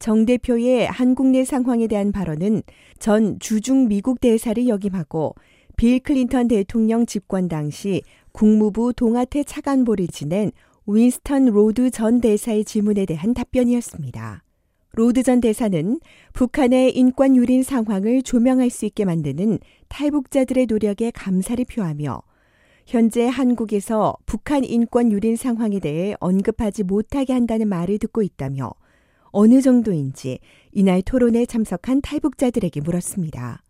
정 대표의 한국 내 상황에 대한 발언은 전 주중 미국 대사를 역임하고 빌 클린턴 대통령 집권 당시 국무부 동아태 차관보를 지낸 윈스턴 로드 전 대사의 질문에 대한 답변이었습니다. 로드 전 대사는 북한의 인권 유린 상황을 조명할 수 있게 만드는 탈북자들의 노력에 감사를 표하며 현재 한국에서 북한 인권 유린 상황에 대해 언급하지 못하게 한다는 말을 듣고 있다며 어느 정도인지 이날 토론에 참석한 탈북자들에게 물었습니다.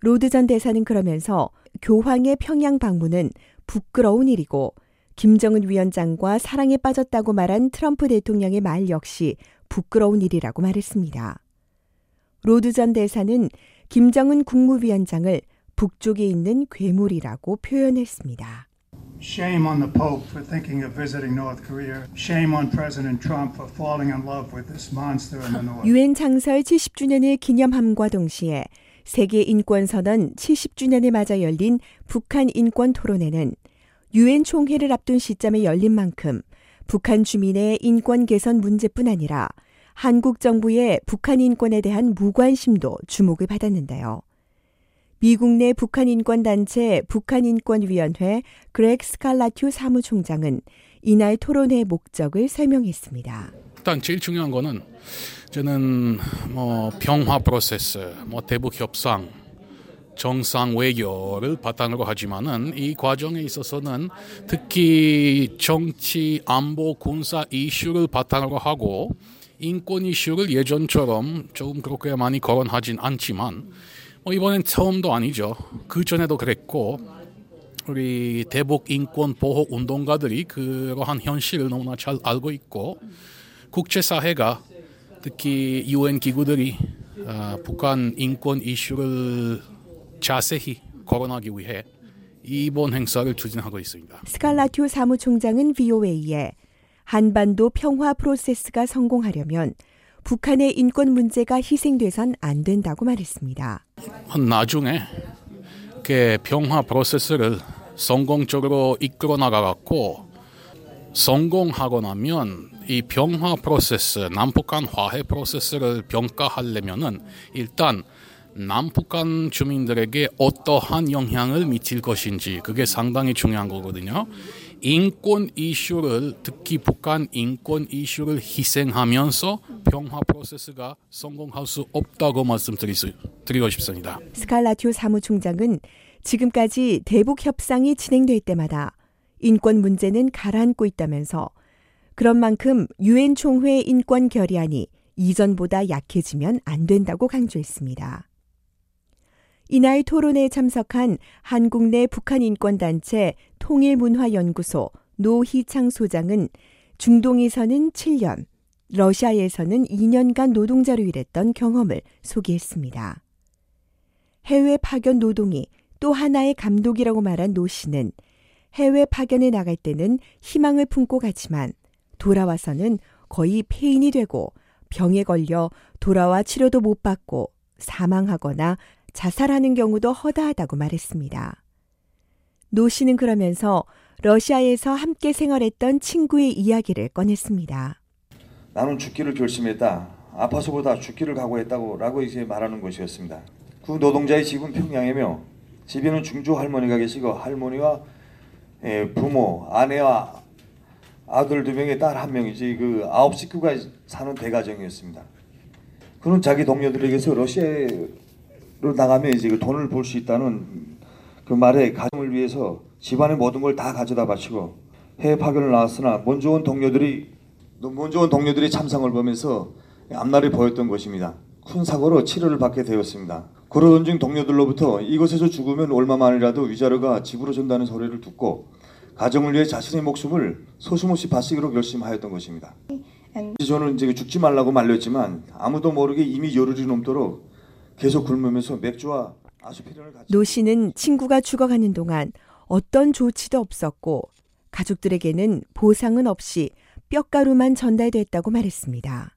로드 전 대사는 그러면서 교황의 평양 방문은 부끄러운 일이고 김정은 위원장과 사랑에 빠졌다고 말한 트럼프 대통령의 말 역시 부끄러운 일이라고 말했습니다. 로드 전 대사는 김정은 국무위원장을 북쪽에 있는 괴물이라고 표현했습니다. Shame on the Pope for thinking of visiting North Korea. Shame on President Trump for falling in love with this monster in the north. 유엔 창설 70주년을 기념함과 동시에 세계 인권 선언 70주년을 맞아 열린 북한 인권 토론회는 유엔 총회를 앞둔 시점에 열린 만큼 북한 주민의 인권 개선 문제뿐 아니라 한국 정부의 북한 인권에 대한 무관심도 주목을 받았는데요. 미국 내 북한 인권 단체 북한 인권위원회 그렉 스칼라튜 사무총장은 이날 토론회 목적을 설명했습니다. 일단 제일 중요한 거는 저는 뭐 평화 프로세스, 뭐 대북 협상, 정상 외교를 바탕으로 하지만은 이 과정에 있어서는 특히 정치, 안보, 군사 이슈를 바탕으로 하고 인권 이슈를 예전처럼 조금 그렇게 많이 거론하진 않지만 뭐 이번엔 처음도 아니죠. 그 전에도 그랬고 우리 대북 인권 보호 운동가들이 그러한 현실을 너무나 잘 알고 있고 국제 사회가 특히 유엔 기구들이 어, 북한 인권 이슈를 자세히 거론하기 위해 이번 행사를 추진하고 있습니다. 스칼라튜 사무총장은 VOA에 한반도 평화 프로세스가 성공하려면 북한의 인권 문제가 희생돼선 안 된다고 말했습니다. 나중에 그 평화 프로세스를 성공적으로 이끌어 나가갖고 성공하고 나면 이 평화 프로세스, 남북한 화해 프로세스를 평가하려면은 일단 남북한 주민들에게 어떠한 영향을 미칠 것인지 그게 상당히 중요한 거거든요. 인권 이슈를 특히 북한 인권 이슈를 희생하면서 평화 프로세스가 성공할 수 없다고 말씀드리고 싶습니다. 스칼라튜 사무총장은 지금까지 대북 협상이 진행될 때마다 인권 문제는 가라앉고 있다면서 그런 만큼 유엔 총회 인권 결의안이 이전보다 약해지면 안 된다고 강조했습니다. 이날 토론에 참석한 한국 내 북한 인권단체 통일문화연구소 노희창 소장은 중동에서는 7년, 러시아에서는 2년간 노동자로 일했던 경험을 소개했습니다. 해외 파견 노동이 또 하나의 감옥이라고 말한 노 씨는 해외 파견에 나갈 때는 희망을 품고 가지만 돌아와서는 거의 폐인이 되고 병에 걸려 돌아와 치료도 못 받고 사망하거나 자살하는 경우도 허다하다고 말했습니다. 노 씨는 그러면서 러시아에서 함께 생활했던 친구의 이야기를 꺼냈습니다. 나는 죽기를 결심했다. 아파서보다 죽기를 각오했다고 라고 이제 말하는 것이었습니다. 그 노동자의 집은 평양이며 집에는 중조 할머니가 계시고 할머니와 예, 부모, 아내와 아들 두 명에 딸한 명이지 그 아홉 식구가 사는 대가정이었습니다. 그는 자기 동료들에게서 러시아로 나가면 이제 그 돈을 벌 수 있다는 그 말에 가정을 위해서 집안의 모든 걸 다 가져다 바치고 해외 파견을 나왔으나 먼저 온 동료들이 먼저 온 동료들이 참상을 보면서 앞날이 보였던 것입니다. 큰 사고로 치료를 받게 되었습니다. 그러던 중 동료들로부터 이곳에서 죽으면 얼마만이라도 위자료가 집으로 준다는 소리를 듣고 가정을 위해 자신의 목숨을 소심없이 바치기로 결심하였던 것입니다. 저는 이제 죽지 말라고 말렸지만 아무도 모르게 이미 열흘이 넘도록 계속 굶으면서 맥주와 아스피린을 같이 노 씨는 친구가 죽어가는 동안 어떤 조치도 없었고 가족들에게는 보상은 없이 뼈가루만 전달됐다고 말했습니다.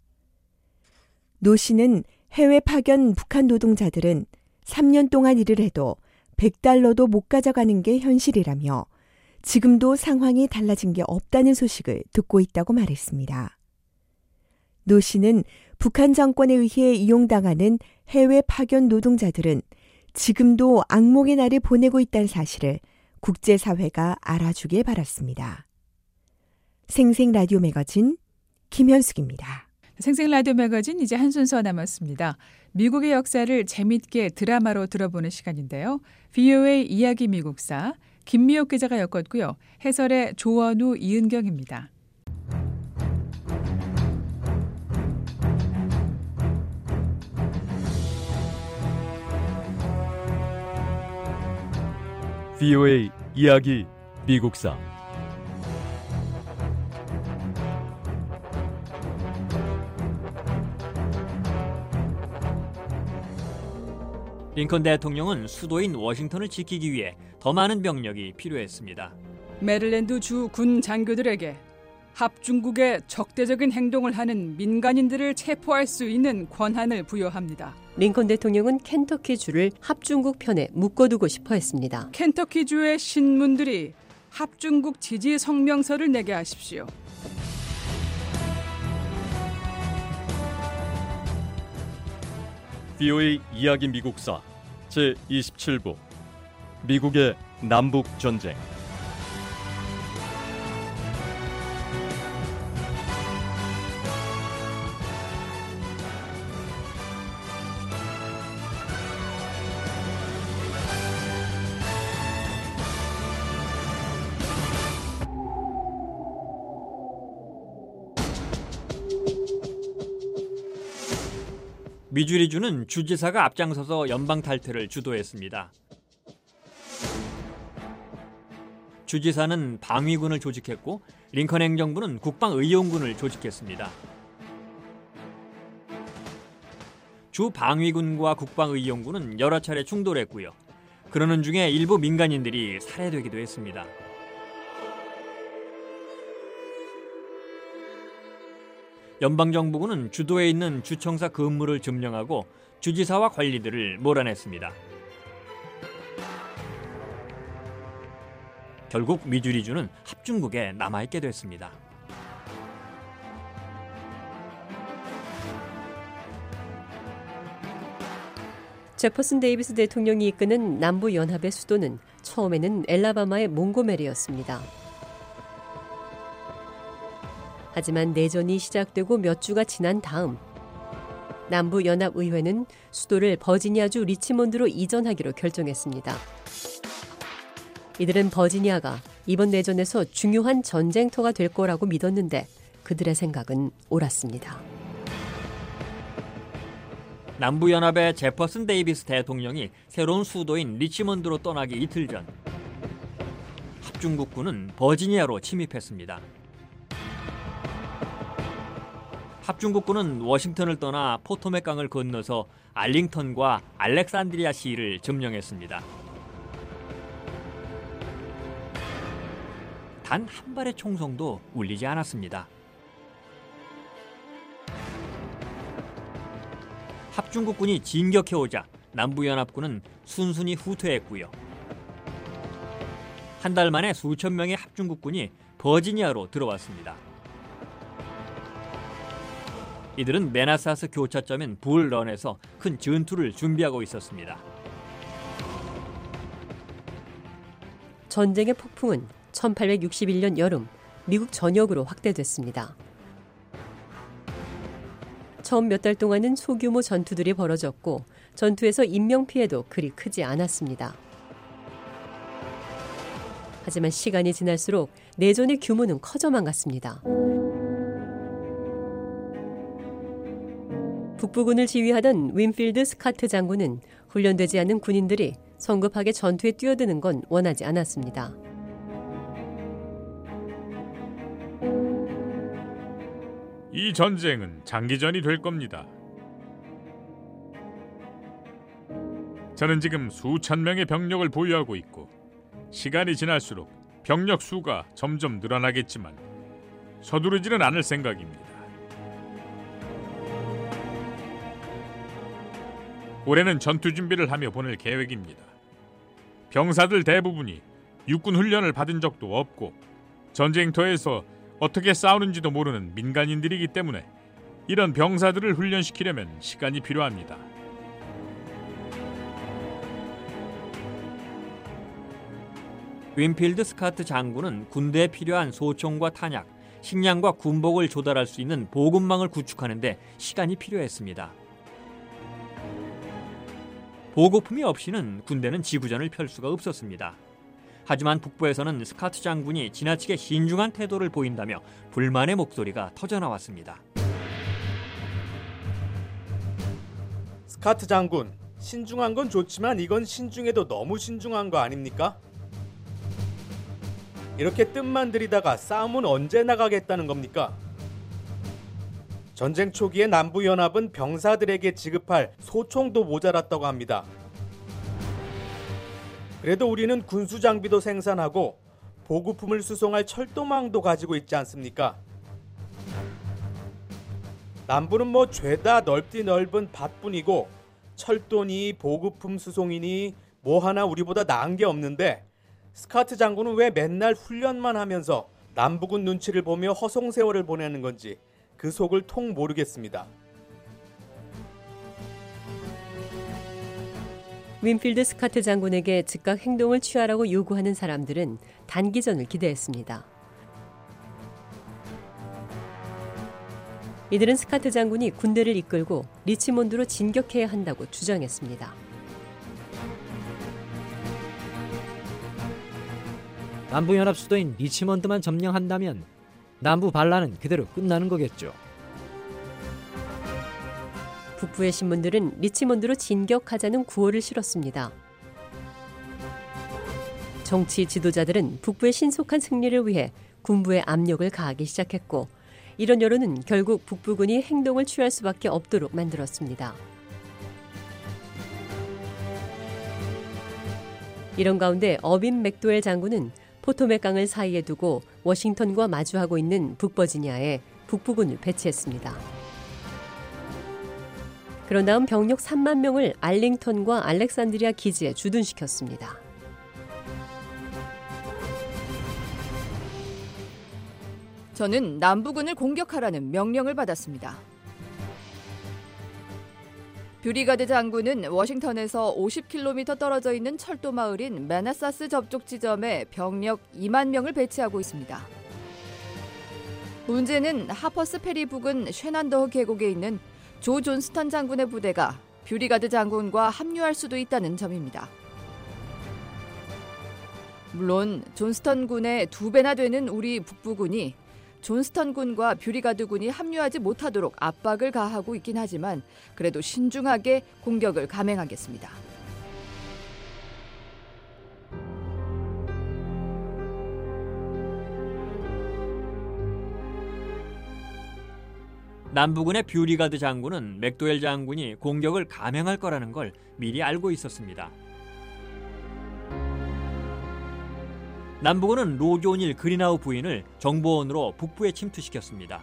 노 씨는 해외 파견 북한 노동자들은 3년 동안 일을 해도 100달러도 못 가져가는 게 현실이라며 지금도 상황이 달라진 게 없다는 소식을 듣고 있다고 말했습니다. 노 씨는 북한 정권에 의해 이용당하는 해외 파견 노동자들은 지금도 악몽의 날을 보내고 있다는 사실을 국제사회가 알아주길 바랐습니다. 생생 라디오 매거진 김현숙입니다. 생생 라디오 매거진 이제 한 순서 남았습니다. 미국의 역사를 재밌게 드라마로 들어보는 시간인데요. VOA 이야기 미국사 김미옥 기자가 엮었고요. 해설의 조원우 이은경입니다. VOA 이야기 미국사 링컨 대통령은 수도인 워싱턴을 지키기 위해 더 많은 병력이 필요했습니다. 메릴랜드 주 군 장교들에게 합중국의 적대적인 행동을 하는 민간인들을 체포할 수 있는 권한을 부여합니다. 링컨 대통령은 켄터키 주를 합중국 편에 묶어두고 싶어 했습니다. 켄터키 주의 신문들이 합중국 지지 성명서를 내게 하십시오. VOA 이야기 미국사 제 27부 미국의 남북 전쟁 미주리주는 주지사가 앞장서서 연방 탈퇴를 주도했습니다. 주지사는 방위군을 조직했고 링컨 행정부는 국방의용군을 조직했습니다. 주 방위군과 국방의용군은 여러 차례 충돌했고요. 그러는 중에 일부 민간인들이 살해되기도 했습니다. 연방정부군은 주도에 있는 주청사 근무를 점령하고 주지사와 관리들을 몰아냈습니다. 결국 미주리주는 합중국에 남아있게 됐습니다. 제퍼슨 데이비스 대통령이 이끄는 남부 연합의 수도는 처음에는 엘라바마의 몽고메리였습니다. 하지만 내전이 시작되고 몇 주가 지난 다음 남부 연합 의회는 수도를 버지니아주 리치몬드로 이전하기로 결정했습니다. 이들은 버지니아가 이번 내전에서 중요한 전쟁터가 될 거라고 믿었는데 그들의 생각은 옳았습니다. 남부 연합의 제퍼슨 데이비스 대통령이 새로운 수도인 리치몬드로 떠나기 이틀 전 합중국군은 버지니아로 침입했습니다. 합중국군은 워싱턴을 떠나 포토맥 강을 건너서 알링턴과 알렉산드리아 시를 점령했습니다. 단 한 발의 총성도 울리지 않았습니다. 합중국군이 진격해오자 남부연합군은 순순히 후퇴했고요. 한 달 만에 수천 명의 합중국군이 버지니아로 들어왔습니다. 이들은 메나사스 교차점인 불런에서 큰 전투를 준비하고 있었습니다. 전쟁의 폭풍은 1861년 여름 미국 전역으로 확대됐습니다. 처음 몇 달 동안은 소규모 전투들이 벌어졌고 전투에서 인명 피해도 그리 크지 않았습니다. 하지만 시간이 지날수록 내전의 규모는 커져만 갔습니다. 북부군을 지휘하던 윈필드 스카트 장군은 훈련되지 않은 군인들이 성급하게 전투에 뛰어드는 건 원하지 않았습니다. 이 전쟁은 장기전이 될 겁니다. 저는 지금 수천 명의 병력을 보유하고 있고 시간이 지날수록 병력 수가 점점 늘어나겠지만 서두르지는 않을 생각입니다. 올해는 전투 준비를 하며 보낼 계획입니다. 병사들 대부분이 육군 훈련을 받은 적도 없고 전쟁터에서 어떻게 싸우는지도 모르는 민간인들이기 때문에 이런 병사들을 훈련시키려면 시간이 필요합니다. 윈필드 스카트 장군은 군대에 필요한 소총과 탄약, 식량과 군복을 조달할 수 있는 보급망을 구축하는데 시간이 필요했습니다. 보급품이 없이는 군대는 지구전을 펼 수가 없었습니다. 하지만 북부에서는 스카트 장군이 지나치게 신중한 태도를 보인다며 불만의 목소리가 터져나왔습니다. 스카트 장군, 신중한 건 좋지만 이건 신중해도 너무 신중한 거 아닙니까? 이렇게 뜸만 들이다가 싸움은 언제 나가겠다는 겁니까? 전쟁 초기에 남부연합은 병사들에게 지급할 소총도 모자랐다고 합니다. 그래도 우리는 군수 장비도 생산하고 보급품을 수송할 철도망도 가지고 있지 않습니까? 남부는 뭐 죄다 넓디 넓은 밭뿐이고 철도니 보급품 수송이니 뭐 하나 우리보다 나은 게 없는데 스카트 장군은 왜 맨날 훈련만 하면서 남북은 눈치를 보며 허송 세월을 보내는 건지 그 속을 통 모르겠습니다. 윈필드 스카트 장군에게 즉각 행동을 취하라고 요구하는 사람들은 단기전을 기대했습니다. 이들은 스카트 장군이 군대를 이끌고 리치몬드로 진격해야 한다고 주장했습니다. 남부연합 수도인 리치먼드만 점령한다면 남부 반란은 그대로 끝나는 거겠죠. 북부의 신문들은 리치먼드로 진격하자는 구호를 실었습니다. 정치 지도자들은 북부의 신속한 승리를 위해 군부에 압력을 가하기 시작했고 이런 여론은 결국 북부군이 행동을 취할 수밖에 없도록 만들었습니다. 이런 가운데 어빈 맥도웰 장군은 포토맥 강을 사이에 두고 워싱턴과 마주하고 있는 북버지니아에 북부군을 배치했습니다. 그런 다음 병력 3만 명을 알링턴과 알렉산드리아 기지에 주둔시켰습니다. 저는 남부군을 공격하라는 명령을 받았습니다. 뷰리가드 장군은 워싱턴에서 50km 떨어져 있는 철도 마을인 메나사스 접촉 지점에 병력 2만 명을 배치하고 있습니다. 문제는 하퍼스 페리 부근 쉐난더 계곡에 있는 조 존스턴 장군의 부대가 뷰리가드 장군과 합류할 수도 있다는 점입니다. 물론 존스턴 군의 두 배나 되는 우리 북부군이 존스턴 군과 뷰리가드 군이 합류하지 못하도록 압박을 가하고 있긴 하지만 그래도 신중하게 공격을 감행하겠습니다. 남부군의 뷰리가드 장군은 맥도웰 장군이 공격을 감행할 거라는 걸 미리 알고 있었습니다. 남부군은 로즈 오닐 그리나우 부인을 정보원으로 북부에 침투시켰습니다.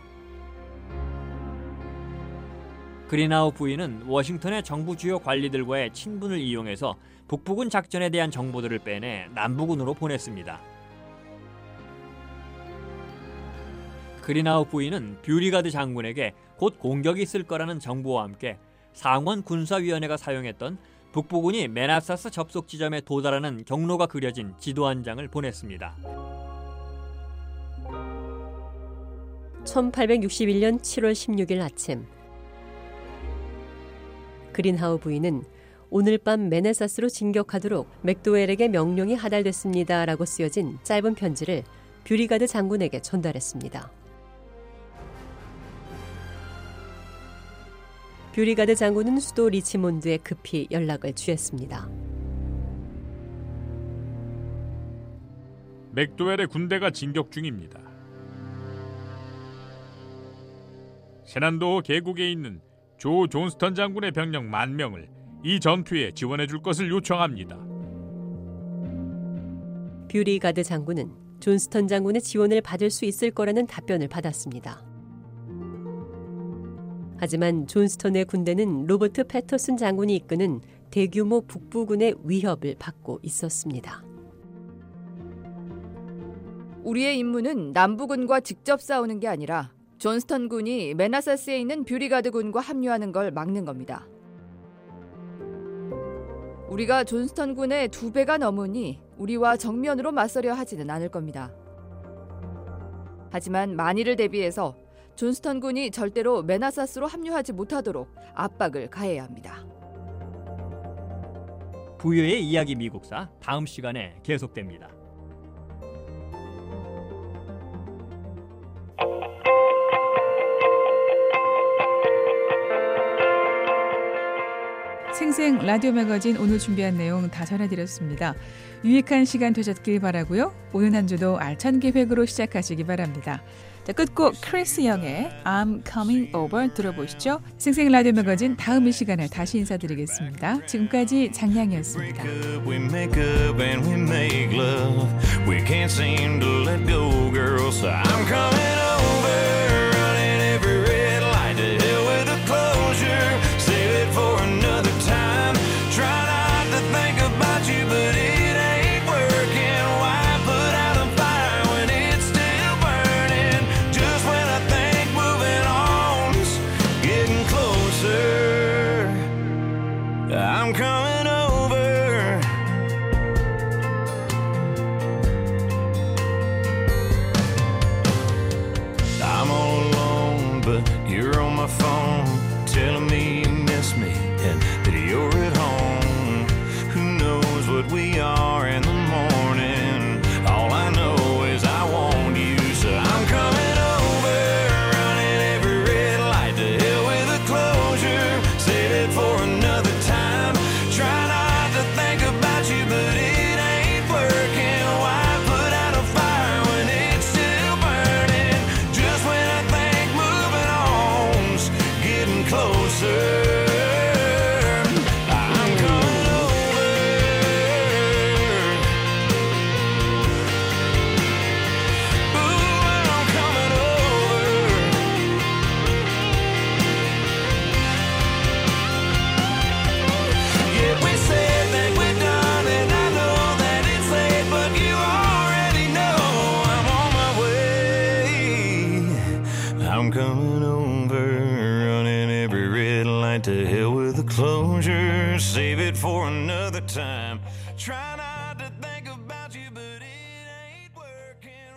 그리나우 부인은 워싱턴의 정부 주요 관리들과의 친분을 이용해서 북부군 작전에 대한 정보들을 빼내 남부군으로 보냈습니다. 그린하우 부인은 뷰리가드 장군에게 곧 공격이 있을 거라는 정보와 함께 상원 군사위원회가 사용했던 북부군이 메나사스 접속 지점에 도달하는 경로가 그려진 지도 한 장을 보냈습니다. 1861년 7월 16일 아침 그린하우 부인은 오늘 밤 메네사스로 진격하도록 맥도웰에게 명령이 하달됐습니다라고 쓰여진 짧은 편지를 뷰리가드 장군에게 전달했습니다. 뷰리가드 장군은 수도 리치몬드에 급히 연락을 취했습니다. 맥도웰의 군대가 진격 중입니다. 셰난도 계곡에 있는 조 존스턴 장군의 병력 만 명을 이 전투에 지원해 줄 것을 요청합니다. 뷰리가드 장군은 존스턴 장군의 지원을 받을 수 있을 거라는 답변을 받았습니다. 하지만 존스턴의 군대는 로버트 패터슨 장군이 이끄는 대규모 북부군의 위협을 받고 있었습니다. 우리의 임무는 남부군과 직접 싸우는 게 아니라 존스턴 군이 메나사스에 있는 뷰리가드 군과 합류하는 걸 막는 겁니다. 우리가 존스턴 군의 두 배가 넘으니 우리와 정면으로 맞서려 하지는 않을 겁니다. 하지만 만일을 대비해서 존스턴 군이 절대로 메나사스로 합류하지 못하도록 압박을 가해야 합니다. 부여의 이야기 미국사 다음 시간에 계속됩니다. 생생 라디오 매거진 오늘 준비한 내용 다 전해드렸습니다. 유익한 시간 되셨길 바라고요. 오늘 한 주도 알찬 계획으로 시작하시기 바랍니다. 자, 끝곡 크리스 영의 I'm Coming Over 들어보시죠. 생생 라디오 매거진 다음 이 시간에 다시 인사드리겠습니다. 지금까지 장량이었습니다. We can't seem to let go, girl. So I'm coming over,